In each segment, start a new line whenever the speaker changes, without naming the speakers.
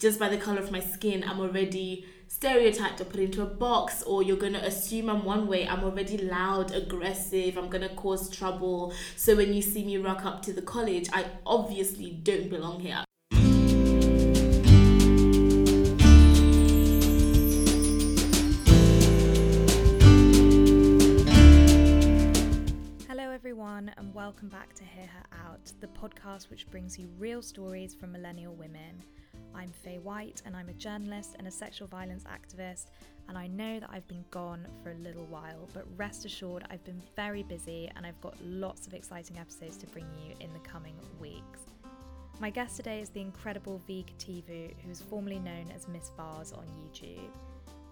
just by the color of my skin, I'm already stereotyped or put into a box, or you're gonna assume I'm one way. I'm already loud, aggressive, I'm gonna cause trouble. So when you see me rock up to the college, I obviously don't belong here.
Hello, everyone, and welcome back to Hear Her Out, the podcast which brings you real stories from millennial women. I'm Faye White, and I'm a journalist and a sexual violence activist. And I know that I've been gone for a little while, but rest assured, I've been very busy and I've got lots of exciting episodes to bring you in the coming weeks. My guest today is the incredible V Kativhu, who's formerly known as Miss Vase on YouTube.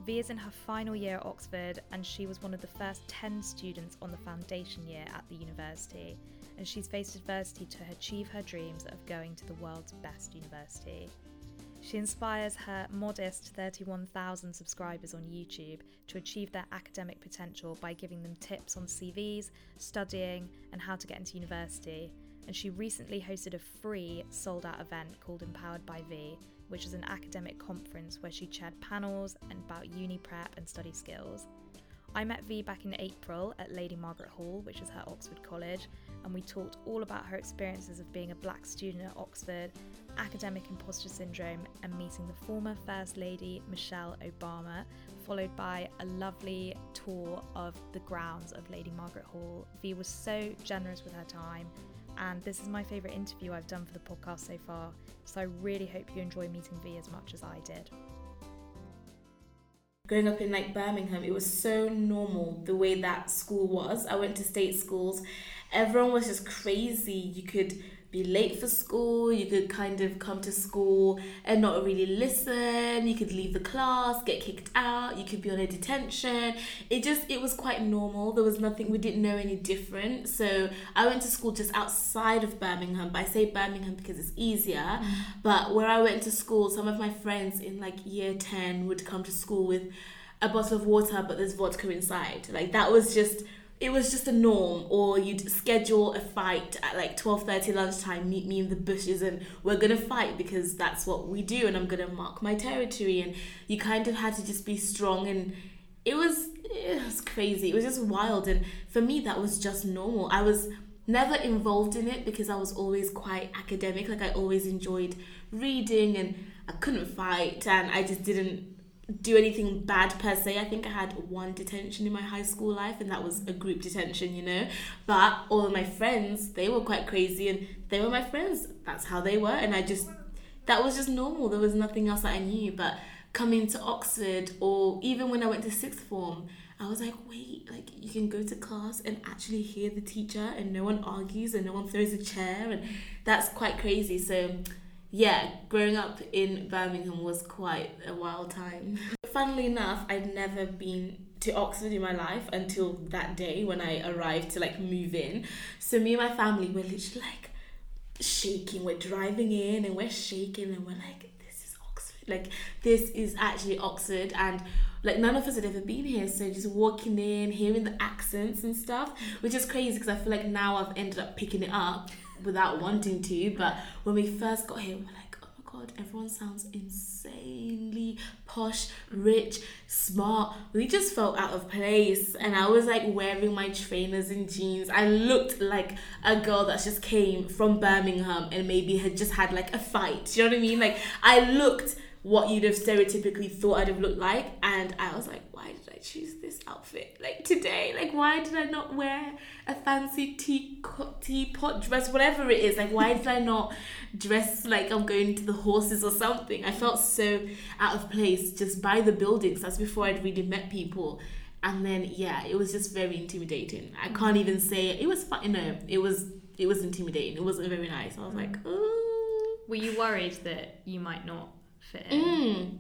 V is in her final year at Oxford, and she was one of the first 10 students on the foundation year at the university. And she's faced adversity to achieve her dreams of going to the world's best university. She inspires her modest 31,000 subscribers on YouTube to achieve their academic potential by giving them tips on CVs, studying, and how to get into university. And she recently hosted a free sold out event called Empowered by V, which is an academic conference where she chaired panels and about uni prep and study skills. I met V back in April at Lady Margaret Hall, which is her Oxford college, and we talked all about her experiences of being a black student at Oxford, academic imposter syndrome, and meeting the former First Lady Michelle Obama, followed by a lovely tour of the grounds of Lady Margaret Hall. V was so generous with her time, and this is my favourite interview I've done for the podcast so far, so I really hope you enjoy meeting V as much as I did
growing up in like Birmingham, it was so normal the way that school was. I went to state schools. Everyone was just crazy. You could be late for school, you could kind of come to school and not really listen, you could leave the class, get kicked out, you could be on a detention. It just it was quite normal. There was nothing we didn't know any different. So I went to school just outside of Birmingham, but I say Birmingham because it's easier. Mm. But where I went to school, some of my friends in like year 10 would come to school with a bottle of water but there's vodka inside. Like that was just it was just a norm or you'd schedule a fight at like 12.30 lunchtime meet me in the bushes and we're gonna fight because that's what we do and i'm gonna mark my territory and you kind of had to just be strong and it was it was crazy. It was just wild and for me that was just normal. I was never involved in it because i was always quite academic like i always enjoyed reading and i couldn't fight and i just didn't do anything bad per se. I think I had one detention in my high school life, and that was a group detention, you know. But all of my friends, they were quite crazy, and they were my friends. That's how they were, and I just that was just normal. There was nothing else that I knew. But coming to Oxford, or even when I went to sixth form, I was like, wait, like you can go to class and actually hear the teacher, and no one argues, and no one throws a chair, and that's quite crazy. So yeah, growing up in Birmingham was quite a wild time. Funnily enough, I'd never been to Oxford in my life until that day when I arrived to like move in. So me and my family were literally like shaking. We're driving in and we're shaking and we're like, this is Oxford. Like this is actually Oxford and like none of us had ever been here. So just walking in, hearing the accents and stuff, which is crazy because I feel like now I've ended up picking it up without wanting to. But when we first got here, we are like, oh my god, everyone sounds insanely posh, rich, smart. We just felt out of place. And I was like wearing my trainers and jeans. I looked like a girl that just came from Birmingham and maybe had just had like a fight. You know what I mean? Like I looked what you'd have stereotypically thought I'd have looked like. And I was like, why did I choose this outfit like today? Like, why did I not wear a fancy tea teapot dress, whatever it is? Like, why did I not dress like I'm going to the horses or something? I felt so out of place just by the buildings. That's before I'd really met people. And then yeah, it was just very intimidating. I can't even say it, it was fun. No, it was it was intimidating. It wasn't very nice. I was like, oh.
Were you worried that you might not fit in?
Mm.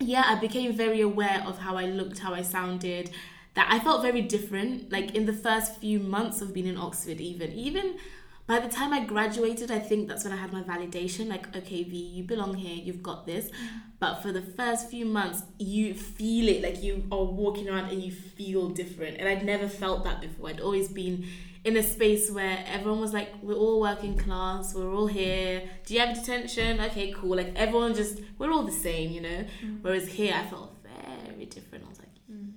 Yeah, I became very aware of how I looked, how I sounded. That I felt very different. Like in the first few months of being in Oxford, even even by the time I graduated, I think that's when I had my validation. Like, okay, V, you belong here, you've got this. Mm. But for the first few months, you feel it, like you are walking around and you feel different. And I'd never felt that before. I'd always been in a space where everyone was like, we're all working class, we're all here. Do you have detention? Okay, cool. Like everyone just, we're all the same, you know. Mm. Whereas here, I felt very different. I was like, mm.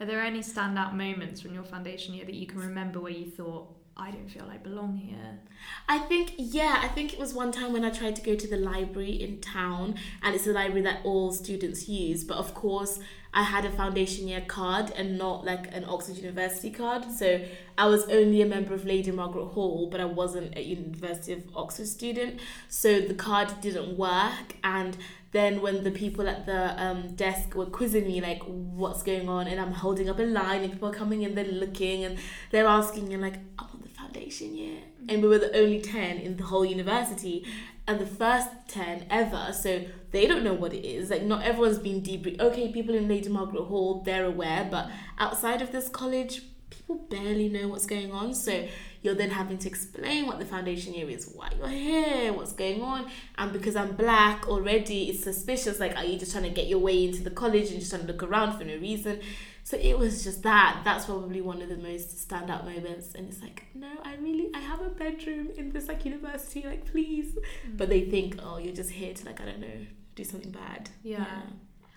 are there any standout moments from your foundation year that you can remember where you thought, I don't feel I belong here.
I think, yeah, I think it was one time when I tried to go to the library in town, and it's a library that all students use. But of course, I had a foundation year card and not like an Oxford University card. So I was only a member of Lady Margaret Hall, but I wasn't a University of Oxford student. So the card didn't work. And then when the people at the um, desk were quizzing me like what's going on and i'm holding up a line and people are coming in they're looking and they're asking and like i'm on the foundation year and we were the only 10 in the whole university and the first 10 ever so they don't know what it is like not everyone's been debriefed okay people in lady margaret hall they're aware but outside of this college people barely know what's going on so you're then having to explain what the foundation year is, why you're here, what's going on. And because I'm black already, it's suspicious. Like, are you just trying to get your way into the college and just trying to look around for no reason? So it was just that. That's probably one of the most standout moments. And it's like, no, I really, I have a bedroom in this like university, like please. Mm. But they think, oh, you're just here to like, I don't know, do something bad.
yeah. yeah.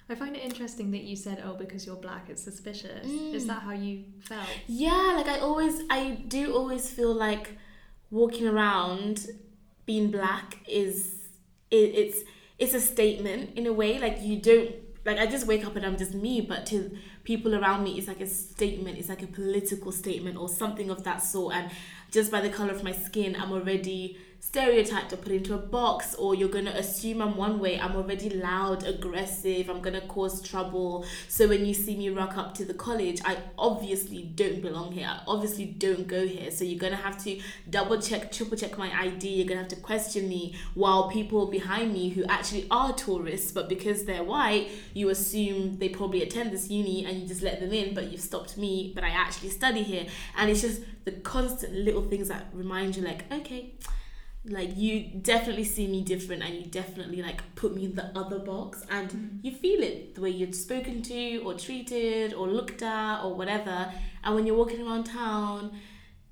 I find it interesting that you said, "Oh, because you're black, it's suspicious." Mm. Is that how you felt?
Yeah, like I always, I do always feel like walking around being black is it, it's it's a statement in a way. Like you don't like I just wake up and I'm just me, but to people around me, it's like a statement. It's like a political statement or something of that sort. And just by the color of my skin, I'm already stereotyped or put into a box or you're going to assume I'm one way. I'm already loud, aggressive, I'm going to cause trouble. So when you see me rock up to the college, I obviously don't belong here. I obviously don't go here. So you're going to have to double check, triple check my ID. You're going to have to question me while people behind me who actually are tourists, but because they're white, you assume they probably attend this uni and you just let them in, but you've stopped me, but I actually study here. And it's just the constant little things that remind you like, okay, like you definitely see me different and you definitely like put me in the other box and mm. you feel it the way you're spoken to or treated or looked at or whatever and when you're walking around town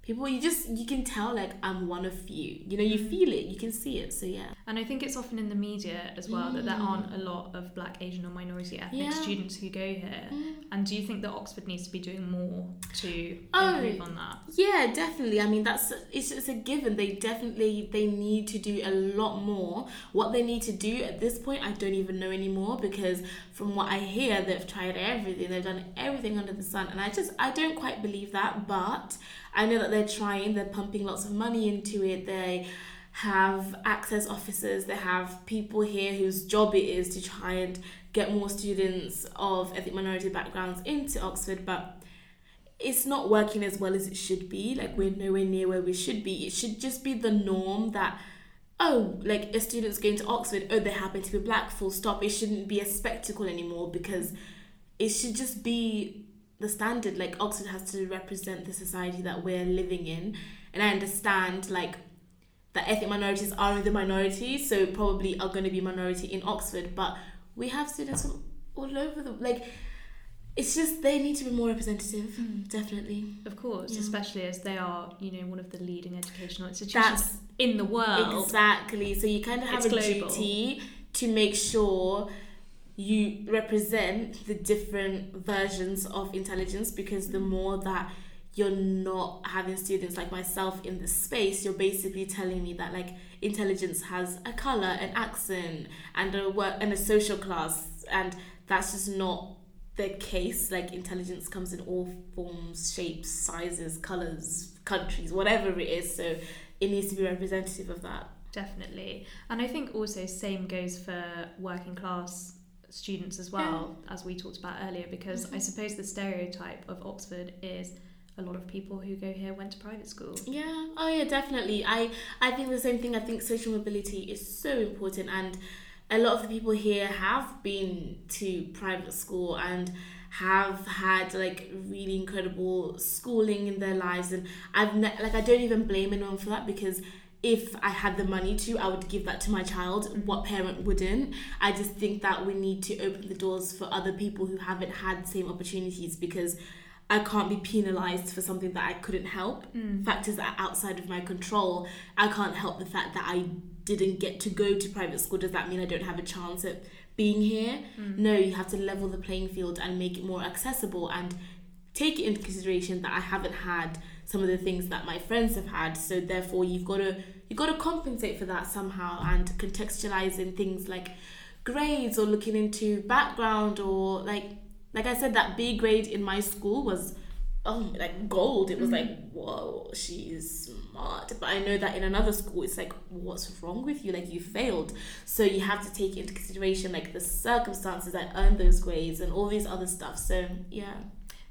people you just you can tell like i'm one of few you know you mm. feel it you can see it so yeah
and i think it's often in the media as well mm. that there mm. aren't a lot of black asian or minority ethnic yeah. students who go here mm. and do you think that oxford needs to be doing more to oh, improve on that
yeah definitely i mean that's it's, just a given they definitely they need to do a lot more what they need to do at this point i don't even know anymore because from what i hear they've tried everything they've done everything under the sun and i just i don't quite believe that but I know that they're trying, they're pumping lots of money into it. They have access officers, they have people here whose job it is to try and get more students of ethnic minority backgrounds into Oxford, but it's not working as well as it should be. Like we're nowhere near where we should be. It should just be the norm that oh, like a student's going to Oxford, oh, they happen to be black, full stop. It shouldn't be a spectacle anymore because it should just be the standard like oxford has to represent the society that we're living in and i understand like that ethnic minorities are the minority so probably are going to be minority in oxford but we have students from all over the like it's just they need to be more representative mm. definitely
of course yeah. especially as they are you know one of the leading educational institutions That's, in the world
exactly so you kind of have it's a global. duty to make sure you represent the different versions of intelligence because the more that you're not having students like myself in the space you're basically telling me that like intelligence has a color an accent and a work and a social class and that's just not the case. Like intelligence comes in all forms shapes sizes colors countries whatever it is. So it needs to be representative of that.
Definitely. And i think also same goes for working class students as well, yeah. as we talked about earlier, because mm-hmm. I suppose the stereotype of Oxford is a lot of people who go here went to private school.
Yeah. Oh yeah, definitely. I I think the same thing. I think social mobility is so important and a lot of the people here have been to private school and have had like really incredible schooling in their lives and I've ne- like I don't even blame anyone for that because if I had the money to, I would give that to my child. What parent wouldn't? I just think that we need to open the doors for other people who haven't had the same opportunities because I can't be penalized for something that I couldn't help.
Mm.
Factors that are outside of my control. I can't help the fact that I didn't get to go to private school. Does that mean I don't have a chance at being here?
Mm.
No, you have to level the playing field and make it more accessible and take it into consideration that I haven't had some of the things that my friends have had. So therefore you've got to you've got to compensate for that somehow and contextualizing things like grades or looking into background or like like I said, that B grade in my school was oh like gold. It was
Mm-hmm.
like whoa, she's smart. But I know that in another school, it's like what's wrong with you? Like you failed. So you have to take into consideration like the circumstances that earned those grades and all these other stuff. So yeah,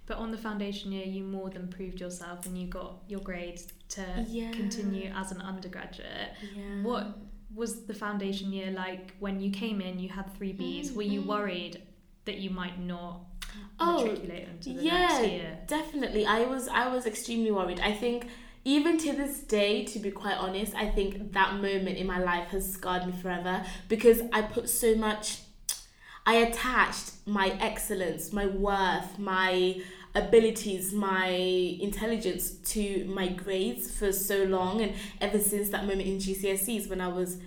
But on the foundation year, you more than proved yourself and you got your grades to
Yeah.
continue as an undergraduate.
yeah.
What was the foundation year like when you came in? You had three Bs. Were you
Mhm.
worried that you might not
Oh,
matriculate into the
yeah,
next year?
definitely. I was I was extremely worried. I think even to this day, to be quite honest, I think that moment in my life has scarred me forever because I put so much. I attached my excellence, my worth, my abilities, my intelligence to my grades for so long, and ever since that moment in GCSEs when I was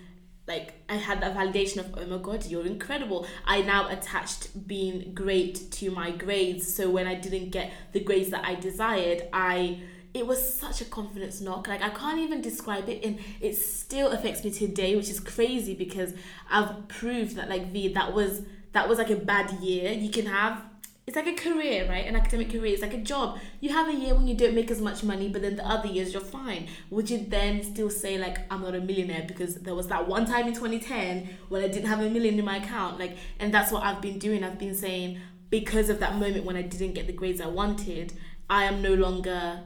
like I had that validation of oh my god you're incredible. I now attached being great to my grades. So when I didn't get the grades that I desired I it was such a confidence knock. Like I can't even describe it. And it still affects me today which is crazy because I've proved that like V that was that was like a bad year. You can have it's like a career, right? An academic career. It's like a job. You have a year when you don't make as much money, but then the other years you're fine. Would you then still say like I'm not a millionaire because there was that one time in 2010 when I didn't have a million in my account? Like, and that's what I've been doing. I've been saying because of that moment when I didn't get the grades I wanted, I am no longer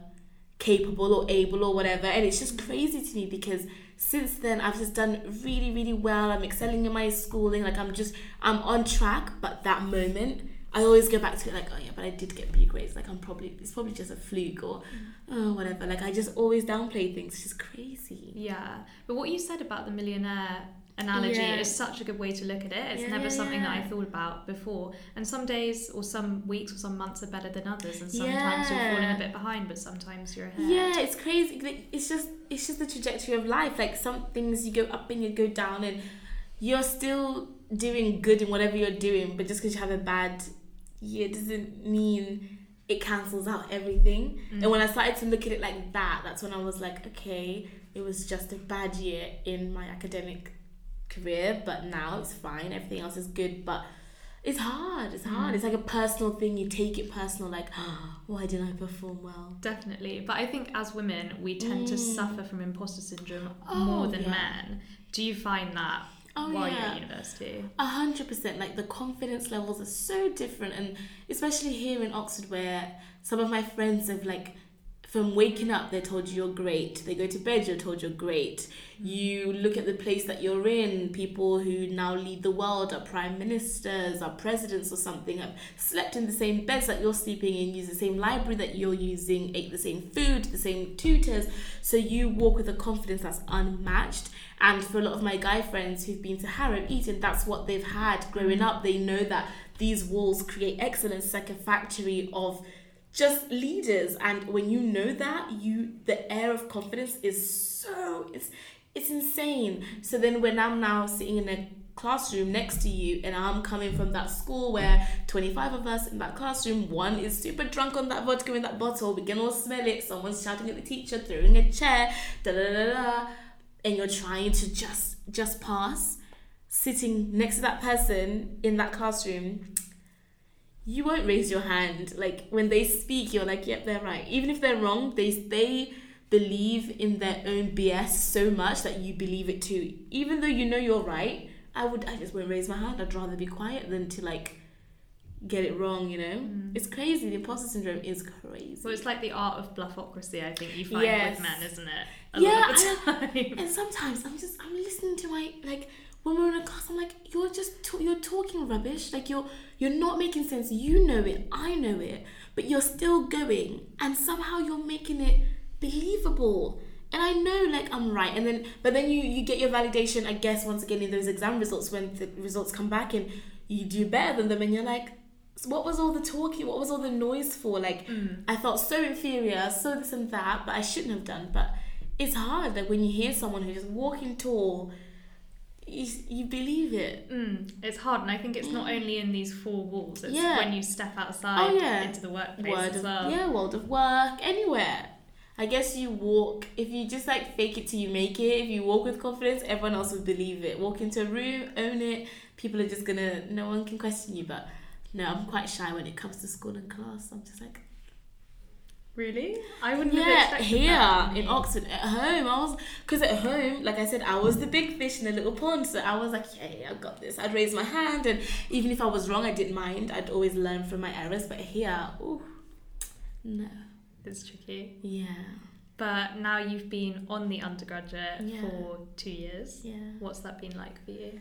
capable or able or whatever. And it's just crazy to me because since then I've just done really, really well. I'm excelling in my schooling. Like I'm just I'm on track. But that moment, I always go back to it like, oh yeah, but I did get B grades. Like I'm probably it's probably just a fluke or mm. oh whatever. Like I just always downplay things. It's just crazy.
Yeah, but what you said about the millionaire analogy
Yeah.
is such a good way to look at it. It's
Yeah,
never
yeah,
something that I thought about before. And some days or some weeks or some months are better than others, and sometimes you're falling a bit behind, but sometimes you're ahead.
Yeah, it's crazy. It's just it's just the trajectory of life. Like some things you go up and you go down, and you're still doing good in whatever you're doing. But just because you have a bad year doesn't mean it cancels out everything.
Mm.
And when I started to look at it like that, that's when I was like, okay, it was just a bad year in my academic career, but now it's fine. Everything else is good, but. It's hard. It's hard.
Mm.
It's like a personal thing. You take it personal, like, why didn't I perform well?
Definitely. But I think as women, we tend to
Mm.
suffer from imposter syndrome
Oh,
more than
yeah.
men. Do you find that
Oh
while you're
yeah.
at university?
A hundred percent. Like the confidence levels are so different, and especially here in Oxford, where some of my friends have like, from waking up, they're told you're great. They go to bed, you're told you're great. You look at the place that you're in. People who now lead the world are prime ministers, are presidents or something. Have slept in the same beds that you're sleeping in, use the same library that you're using, ate the same food, the same tutors. So you walk with a confidence that's unmatched. And for a lot of my guy friends who've been to Harrow, Eton, that's what they've had growing mm. up. They know that these walls create excellence, like a factory of just leaders. And when you know that, you the air of confidence is so it's it's insane. So then when I'm now sitting in a classroom next to you and I'm coming from that school where 25 of us in that classroom, one is super drunk on that vodka in that bottle, we can all smell it, someone's shouting at the teacher, throwing a chair, da da da da, and you're trying to just just pass, sitting next to that person in that classroom, you won't raise your hand. Like when they speak, you're like, yep, they're right. Even if they're wrong, they they believe in their own BS so much that you believe it too. Even though you know you're right, I would I just won't raise my hand. I'd rather be quiet than to like get it wrong, you know? Mm. It's crazy. The imposter syndrome is crazy.
Well, it's like the art of bluffocracy, I think you find
Yes.
with men, isn't it? A
Yeah,
lot of the time.
and sometimes I'm just I'm listening to my like when we're in a class, I'm like, you're just ta- you're talking rubbish. Like you're you're not making sense. You know it, I know it, but you're still going, and somehow you're making it believable. And I know like I'm right, and then but then you you get your validation, I guess, once again in those exam results when the results come back and you do better than them, and you're like, what was all the talking? What was all the noise for? Like,
Mm.
I felt so inferior, so this and that, but I shouldn't have done. But it's hard. Like when you hear someone who's just walking tall, you, you believe it.
Mm, it's hard, and I think it's not only in these four walls. It's
Yeah.
when you step outside
Oh, yeah.
into the workplace as
of
well.
yeah, world of work, anywhere. I guess you walk if you just like fake it till you make it. If you walk with confidence, everyone else will believe it. Walk into a room, own it. People are just gonna. No one can question you. But no, I'm quite shy when it comes to school and class. I'm just like.
Really? I wouldn't have
Yeah, here
that.
in. Oxford, at home, I was because at home, like I said, I was the big fish in a little pond. So I was like, yeah, I got this. I'd raise my hand, and even if I was wrong, I didn't mind. I'd always learn from my errors. But here, ooh, no,
It's tricky.
yeah,
But now you've been on the undergraduate
Yeah.
for two years.
yeah.
What's that been like for you?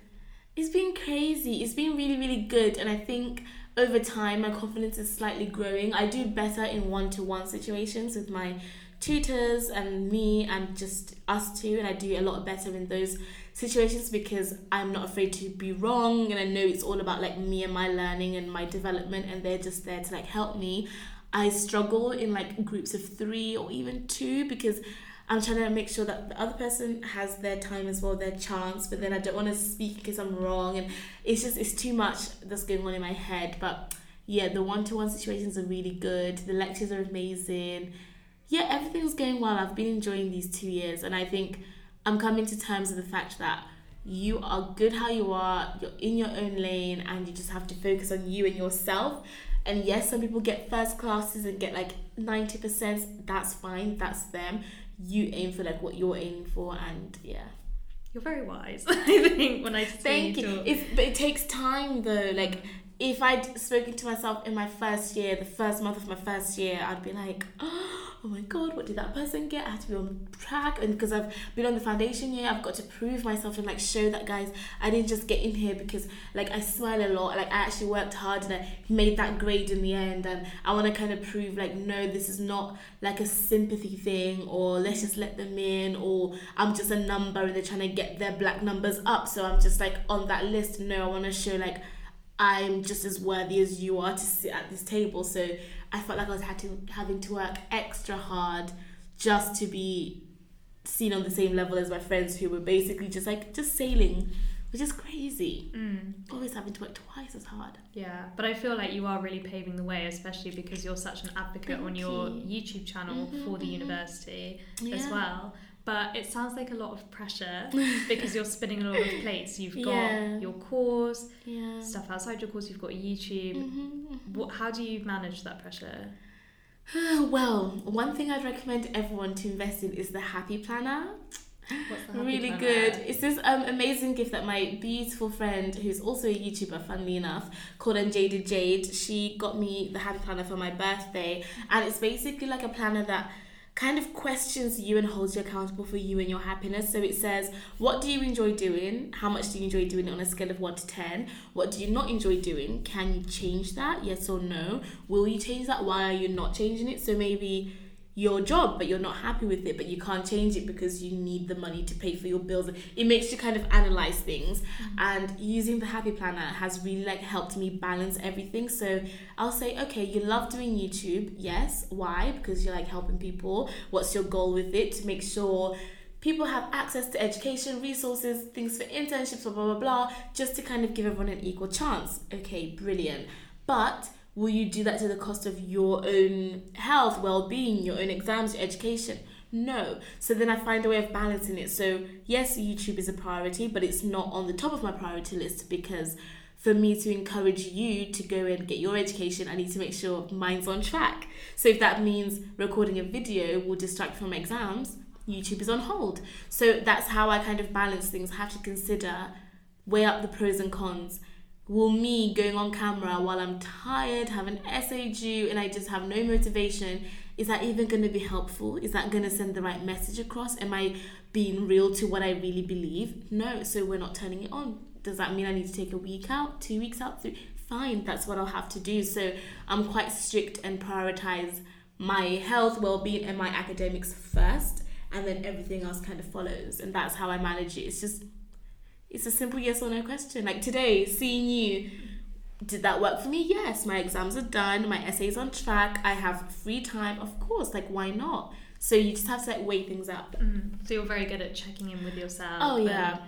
It's been crazy. It's been really, really good, and I think over time my confidence is slightly growing. I do better in one-to-one situations with my tutors and me and just us two, and I do a lot better in those situations because I'm not afraid to be wrong, and I know it's all about like me and my learning and my development, and they're just there to like help me. I struggle in like groups of three or even two because I'm trying to make sure that the other person has their time as well, their chance, but then I don't want to speak because I'm wrong, and it's just it's too much that's going on in my head. But yeah, the one-to-one situations are really good. The lectures are amazing. Yeah, everything's going well. I've been enjoying these two years, and I think I'm coming to terms with the fact that you are good how you are. You're in your own lane, and you just have to focus on you and yourself. And yes, some people get first classes and get like ninety percent. That's fine. That's them you aim for like what you're aiming for and yeah
You're very wise, I think, when I
thank you
talk.
if but it takes time though like if i'd spoken to myself in my first year the first month of my first year i'd be like oh my god what did that person get? I had to be on track. And because i've been on the foundation year i've got to prove myself and like show that guys i didn't just get in here because like i smile a lot. Like i actually worked hard and i made that grade in the end. And i want to kind of prove like no this is not like a sympathy thing or let's just let them in or i'm just a number and they're trying to get their black numbers up. So i'm just like on that list. No i want to show like i'm just as worthy as you are to sit at this table so i felt like i was had to, having to work extra hard just to be seen on the same level as my friends who were basically just like just sailing which is crazy
Mm,
always having to work twice as hard
yeah, but I feel like you are really paving the way, especially because you're such an advocate on your
you.
YouTube channel
Mhm,
for the
mhm.
university as well. But it sounds like a lot of pressure because you're spinning a lot of plates. You've got
Yeah.
your course,
yeah
stuff outside your course, you've got YouTube.
Mhm,
What, how do you manage that pressure?
well one thing i'd recommend everyone to invest in is the happy planner
What's the happy
really
planner?
good. It's this um, amazing gift that my beautiful friend, who's also a YouTuber, funnily enough, called Unjaded Jade, she got me the Happy Planner for my birthday. And it's basically like a planner that kind of questions you and holds you accountable for you and your happiness. So it says, what do you enjoy doing? How much do you enjoy doing it on a scale of 1 to 10? What do you not enjoy doing? Can you change that? Yes or no? Will you change that? Why are you not changing it? So maybe your job but you're not happy with it but you can't change it because you need the money to pay for your bills. It makes you kind of analyze things. Mm. And using the happy planner has really like helped me balance everything. So i'll say okay you love doing youtube. Yes. Why? Because you're like helping people. What's your goal with it? To make sure people have access to education resources things for internships blah blah blah blah just to kind of give everyone an equal chance. Okay brilliant. But will you do that to the cost of your own health, well being, your own exams, your education? No. So then I find a way of balancing it. So, yes, YouTube is a priority, but it's not on the top of my priority list because for me to encourage you to go and get your education, I need to make sure mine's on track. So, if that means recording a video will distract from exams, YouTube is on hold. So, that's how I kind of balance things. I have to consider, weigh up the pros and cons will me going on camera while I'm tired, have an essay due, and I just have no motivation, is that even going to be helpful? Is that going to send the right message across? Am I being real to what I really believe? No, so we're not turning it on. Does that mean I need to take a week out, two weeks out, three? Fine, that's what I'll have to do. So I'm quite strict and prioritize my health, well being, and my academics first, and then everything else kind of follows. And that's how I manage it. It's just it's a simple yes or no question. Like today, seeing you, did that work for me? Yes. My exams are done. My essay's on track. I have free time. Of course. Like, why not? So you just have to like weigh things up.
Mm. So you're very good at checking in with yourself.
Oh yeah.
and-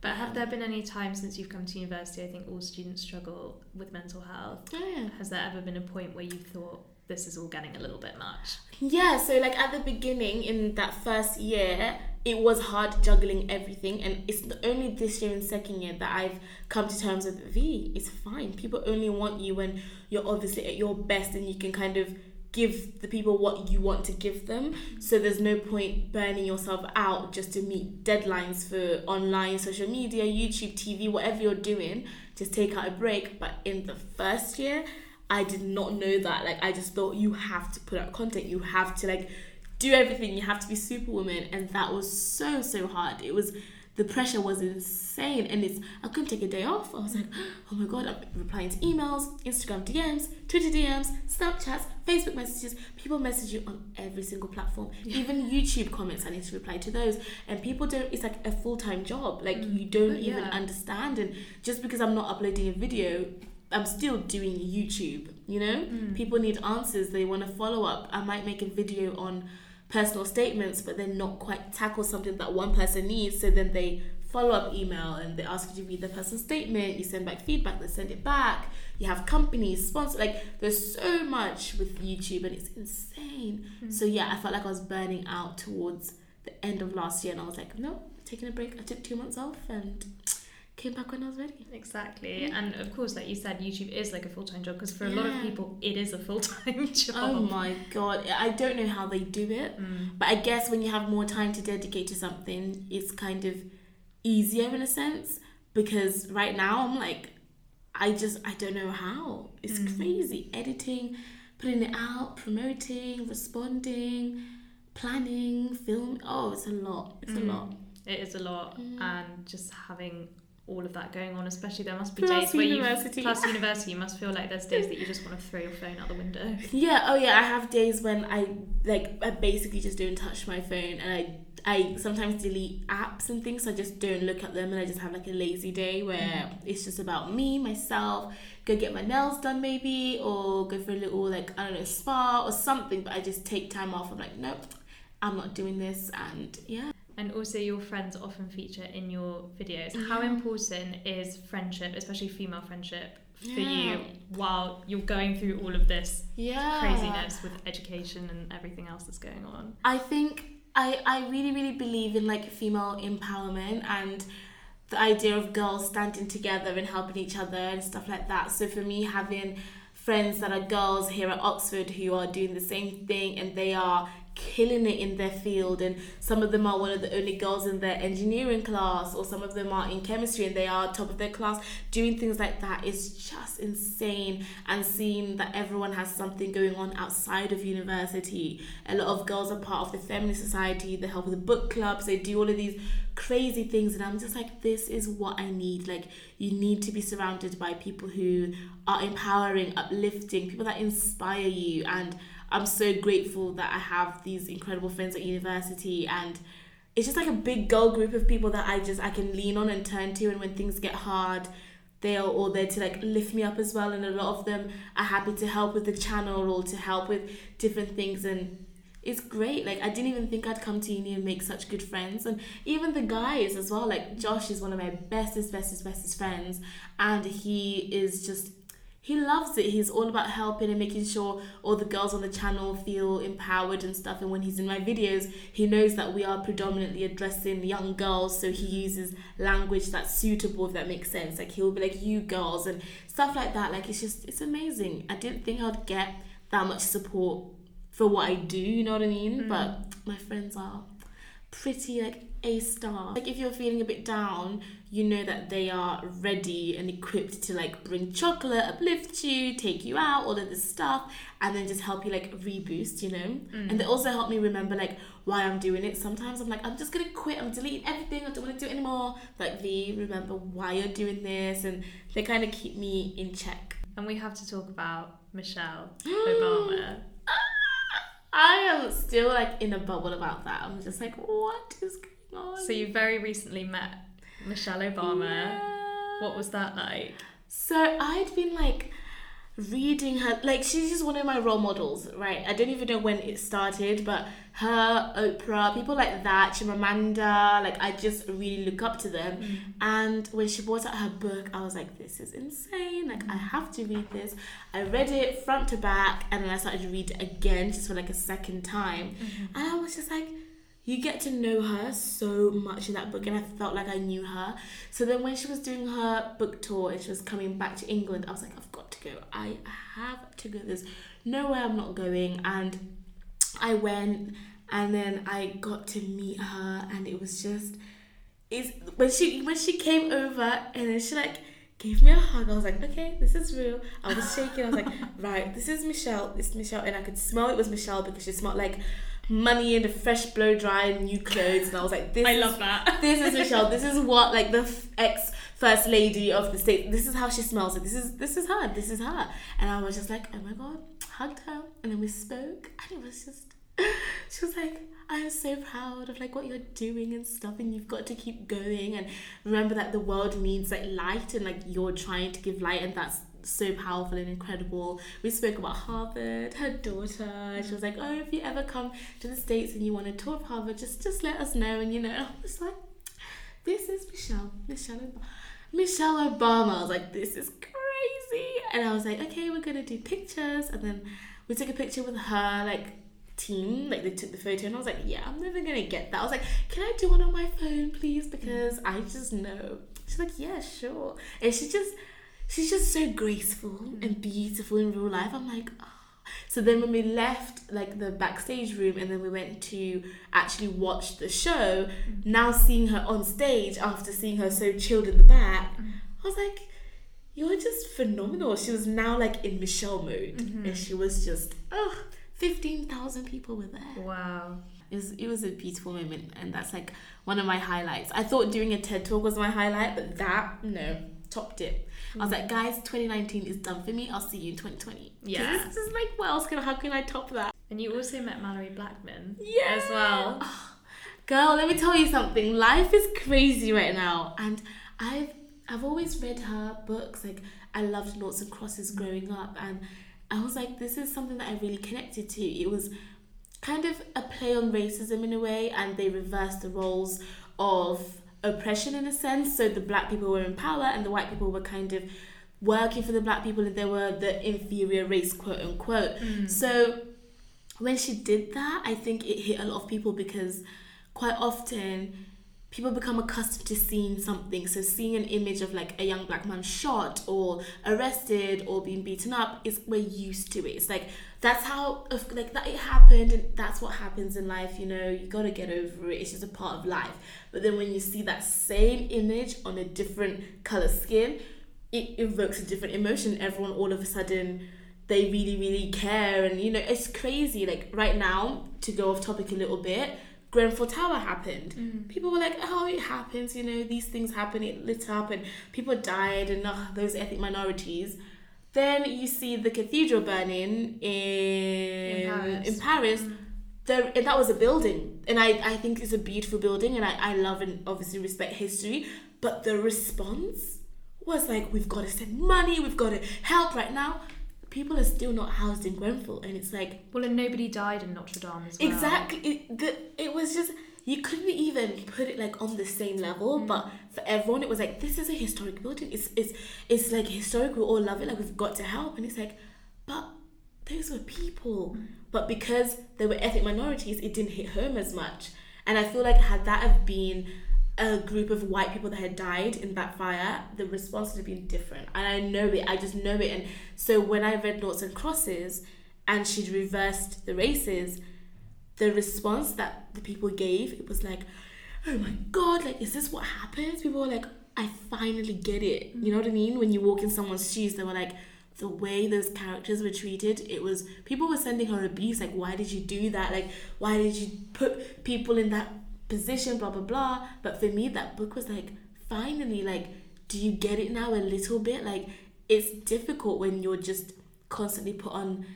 but have there been any times since you've come to university? I think all students struggle with mental health.
Yeah.
Has there ever been a point where you thought this is all getting a little bit much?
Yeah, so like at the beginning in that first year, it was hard juggling everything, and it's only this year in second year that I've come to terms with V. It's fine. People only want you when you're obviously at your best and you can kind of give the people what you want to give them. So there's no point burning yourself out just to meet deadlines for online, social media, YouTube, TV, whatever you're doing. Just take out a break. But in the first year, I did not know that. Like I just thought you have to put out content. You have to like do everything. You have to be superwoman, and that was so so hard. It was the pressure was insane, and it's I couldn't take a day off. I was like, oh my god, I'm replying to emails, Instagram DMs, Twitter DMs, Snapchats, Facebook messages. People message you on every single platform, even YouTube comments. I need to reply to those, and people don't. It's like a full time job. Like you mm. don't
But
even
yeah.
understand, and just because I'm not uploading a video. I'm still doing YouTube, you know? Mm. People need answers, they want to follow up. I might make a video on personal statements, but then not quite tackle something that one person needs. So then they follow up email and they ask you to read the person's statement. You send back feedback, they send it back. You have companies, sponsor. Like there's so much with YouTube and it's insane. Mm. So yeah, I felt like I was burning out towards the end of last year and I was like, no, taking a break. I took two months off and came back when I was ready.
Exactly. And of course, like you said, YouTube is like a full time job because for a lot of people, it is a full time job.
Oh my god, I don't know how they do it,
Mm.
but I guess when you have more time to dedicate to something, it's kind of easier in a sense because right now I'm like, I just I don't know how. It's
Mm.
crazy editing, putting it out, promoting, responding, planning, film. Oh, it's a lot. It's
Mm.
a lot.
It is a lot, and just having all of that going on, especially there must be
Plus
days where you
university.
plus university, you must feel like there's days that you just want to throw your phone out the window.
Yeah, oh yeah, I have days when I like I basically just don't touch my phone and I I sometimes delete apps and things. so I just don't look at them and I just have like a lazy day where mm-hmm. it's just about me, myself, go get my nails done maybe or go for a little like I don't know, spa or something, but I just take time off. I'm like, nope, I'm not doing this and yeah.
And also, your friends often feature in your videos. How important is friendship, especially female friendship, for
Yeah.
you while you're going through all of this
Yeah.
craziness with education and everything else that's going on?
I think I, I really, really believe in like female empowerment and the idea of girls standing together and helping each other and stuff like that. So for me, having friends that are girls here at Oxford who are doing the same thing and they are killing it in their field and some of them are one of the only girls in their engineering class or some of them are in chemistry and they are top of their class. Doing things like that is just insane and seeing that everyone has something going on outside of university. A lot of girls are part of the feminist society they help with the book clubs they do all of these crazy things and i'm just like this is what i need. Like you need to be surrounded by people who are empowering uplifting people that inspire you and i'm so grateful that i have these incredible friends at university and it's just like a big girl group of people that i just i can lean on and turn to and when things get hard they are all there to like lift me up as well and a lot of them are happy to help with the channel or to help with different things and it's great. Like i didn't even think i'd come to uni and make such good friends and even the guys as well. Like josh is one of my bestest bestest bestest friends and he is just he loves it. He's all about helping and making sure all the girls on the channel feel empowered and stuff. And when he's in my videos he knows that we are predominantly addressing young girls. So he uses language that's suitable if that makes sense. Like he'll be like you girls and stuff like that. Like it's just it's amazing. I didn't think i'd get that much support for what i do you know what i mean? Mm. But my friends are pretty like a star. Like if you're feeling a bit down you know that they are ready and equipped to like bring chocolate uplift you take you out all of this stuff and then just help you like reboost you know? Mm. And they also help me remember like why i'm doing it. Sometimes i'm like i'm just gonna quit. I'm deleting everything. I don't want to do it anymore. Like they remember why you're doing this and they kind of keep me in check.
And we have to talk about Michelle Obama. Ah!
i am still like in a bubble about that. I'm just like what is going on?
So you very recently met Michelle Obama.
Yeah.
What was that like?
So I'd been like reading her like she's just one of my role models right i don't even know when it started but her oprah people like that chimamanda like i just really look up to them
Mm.
and when she brought out her book i was like this is insane like i have to read this i read it front to back and then i started to read it again just for like a second time
Mm-hmm.
and i was just like you get to know her so much in that book and i felt like i knew her. So then when she was doing her book tour and she was coming back to england i was like i've got to go. I have to go. There's nowhere i'm not going. And i went and then i got to meet her and it was just it's when she when she came over and then she like gave me a hug. I was like okay this is real. I was shaking. I was like right this is michelle. This is michelle. And i could smell it was michelle because she smelled like money and a fresh blow dry and new clothes and i was like this
I
is
love that.
this is Michelle. This is what like the f- ex first lady of the state. This is how she smells. Like this is this is her. This is her. And I was just like, oh my god, hugged her, and then we spoke, and it was just. She was like, I'm so proud of like what you're doing and stuff, and you've got to keep going. And remember that the world needs like light, and like you're trying to give light, and that's so powerful and incredible. We spoke about Harvard, her daughter. She was like, "Oh, if you ever come to the states and you want to tour of Harvard, just just let us know." And you know, I was like, "This is Michelle, Michelle, Ob- Michelle Obama." I was like, "This is crazy," and I was like, "Okay, we're gonna do pictures." And then we took a picture with her, like team like they took the photo and I was like yeah I'm never gonna get that I was like can I do one on my phone please because I just know she's like yeah sure and she just she's just so graceful and beautiful in real life. I'm like, oh. so then when we left like the backstage room and then we went to actually watch the show, mm. now seeing her on stage after seeing her so chilled in the back, mm. I was like, you're just phenomenal. She was now like in Michelle mode, mm-hmm. and she was just oh. 15,000 people were there.
Wow.
It was, it was a beautiful moment, and that's like one of my highlights. I thought doing a TED talk was my highlight, but that, no, topped it. I was like, mm. guys, 2019 is done for me. I'll see you in 2020.
Yeah.
This is like, what else can, how can I top that?
And you also met Malorie Blackman
Yeah.
as well.
Girl, let me tell you something. Life is crazy right now, and I've I've always read her books. Like I loved Noughts and Crosses growing up, and I was like, this is something that I really connected to. It was kind of a play on racism in a way, and they reversed the roles of oppression in a sense. So the black people were in power, and the white people were kind of working for the black people, and they were the inferior race, quote unquote. Mm. So when she did that, I think it hit a lot of people because quite often people become accustomed to seeing something. So seeing an image of like a young black man shot or arrested or being beaten up is we're used to it. It's like that's how like that it happened and that's what happens in life, you know, you gotta get over it. It's just a part of life. But then when you see that same image on a different colour skin, it evokes a different emotion. Everyone all of a sudden they really, really care and you know, it's crazy. Like right now, to go off topic a little bit, Grenfell Tower happened. Mm. People were like, "Oh, it happens. You know, these things happen. It lit up, and people died, and oh, those ethnic minorities." Then you see the cathedral burning in
In Paris.
in Paris. Mm. There, and that was a building, and I, I think it's a beautiful building, and I, I love and obviously respect history. But the response was like, "We've got to send money. We've got to help right now." People are still not housed in Grenfell, and it's like,
Well, and nobody died in Notre Dame as well.
Exactly. It, the, it was just you couldn't even put it like on the same level, mm. but for everyone it was like this is a historic building. It's it's it's like historic. We all love it. Like we've got to help, and it's like, but those were people. Mm. But because they were ethnic minorities, it didn't hit home as much. And I feel like had that have been a group of white people that had died in that fire, the response would have been different. And I know it. I just know it. And so when I read Noughts and Crosses, and she'd reversed the races, the response that the people gave, it was like, oh my god, like, is this what happens? People were like, I finally get it. You know what I mean? When you walk in someone's shoes, they were like, the way those characters were treated, it was people were sending her abuse. Like, why did you do that? Like, why did you put people in that position? Blah blah blah. But for me, that book was like, finally, like, do you get it now a little bit? Like, it's difficult when you're just constantly put on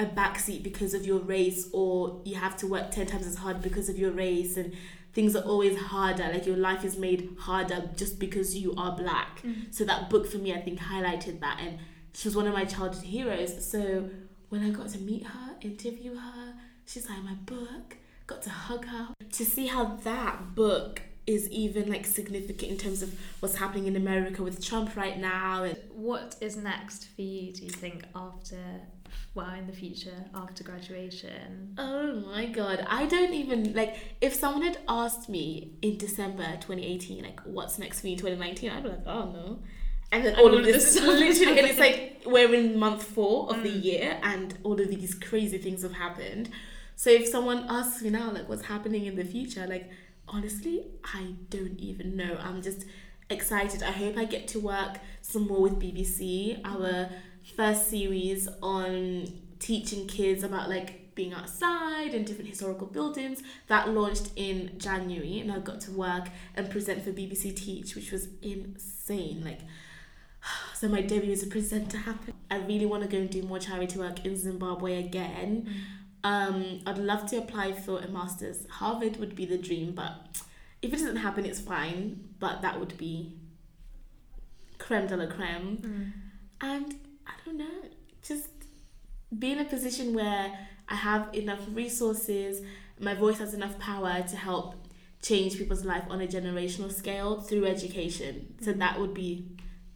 a backseat because of your race, or you have to work ten times as hard because of your race, and things are always harder. Like your life is made harder just because you are black.
Mm.
So that book for me, I think, highlighted that. And she was one of my childhood heroes. So when I got to meet her, interview her, she's like my book. Got to hug her to see how that book is even like significant in terms of what's happening in America with Trump right now and
What is next for you, do you think, after, well, in the future, after graduation?
Oh my god, I don't even like if someone had asked me in December 2018 like what's next for you in 2019, I'd be like, oh no. And then all, of this,
stuff
literally and it's like we're in month 4 of the
Mm.
year and all of these crazy things have happened. So if someone asks me now like what's happening in the future, like honestly, I don't even know. I'm just excited. I hope I get to work some more with BBC. Our first series on teaching kids about like being outside and different historical buildings. That launched in January and I got to work and present for BBC Teach which was insane. Like so my debut as a presenter happened. I really want to go and do more charity work in Zimbabwe again. Um I'd love to apply for a master's. Harvard would be the dream but if it doesn't happen it's fine. But that would be creme de la creme.
Mm.
and I don't know, just be in a position where I have enough resources, my voice has enough power to help change people's life on a generational scale through education. So that would be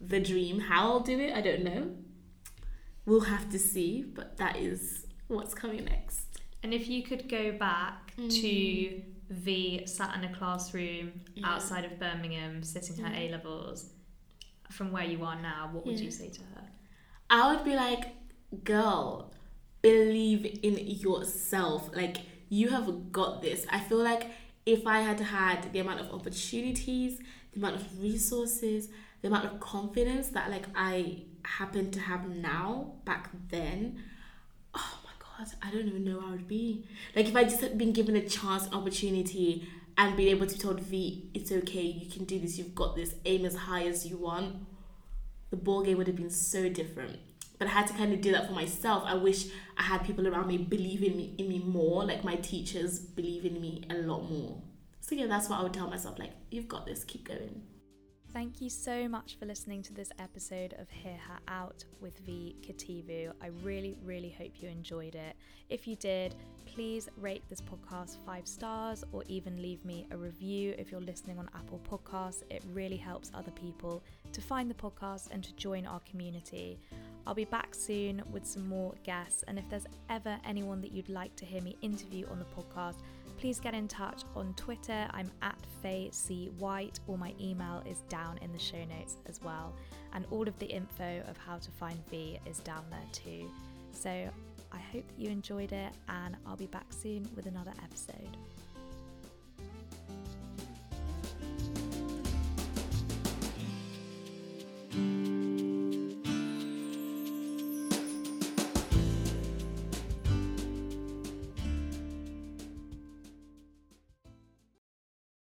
the dream. How I'll do it, I don't know. We'll have to see, but that is what's coming next.
And if you could go back
Mm.
to V sat in a classroom
Yeah.
outside of Birmingham, sitting her
Yeah.
A levels, from where you are now, what would
Yeah.
you say to her?
I would be like, girl, believe in yourself. Like, you have got this. I feel like if I had had the amount of opportunities, the amount of resources, the amount of confidence that like I happen to have now back then, oh my god, I don't even know where I would be. Like if I just had been given a chance, an opportunity, and been able to be told, V, it's okay, you can do this, you've got this, aim as high as you want, the ball game would have been so different. But I had to kind of do that for myself. I wish I had people around me believe in me in me more, like my teachers believe in me a lot more. So yeah, that's what I would tell myself, like, you've got this, keep going.
Thank you so much for listening to this episode of Hear Her Out with V Kativhu. I really, really hope you enjoyed it. If you did, please rate this podcast five stars or even leave me a review if you're listening on Apple Podcasts. It really helps other people to find the podcast and to join our community. I'll be back soon with some more guests, and if there's ever anyone that you'd like to hear me interview on the podcast, please get in touch on Twitter. I'm at Faye C White, or my email is down in the show notes as well. And all of the info of how to find V is down there too. So I hope that you enjoyed it, and I'll be back soon with another episode.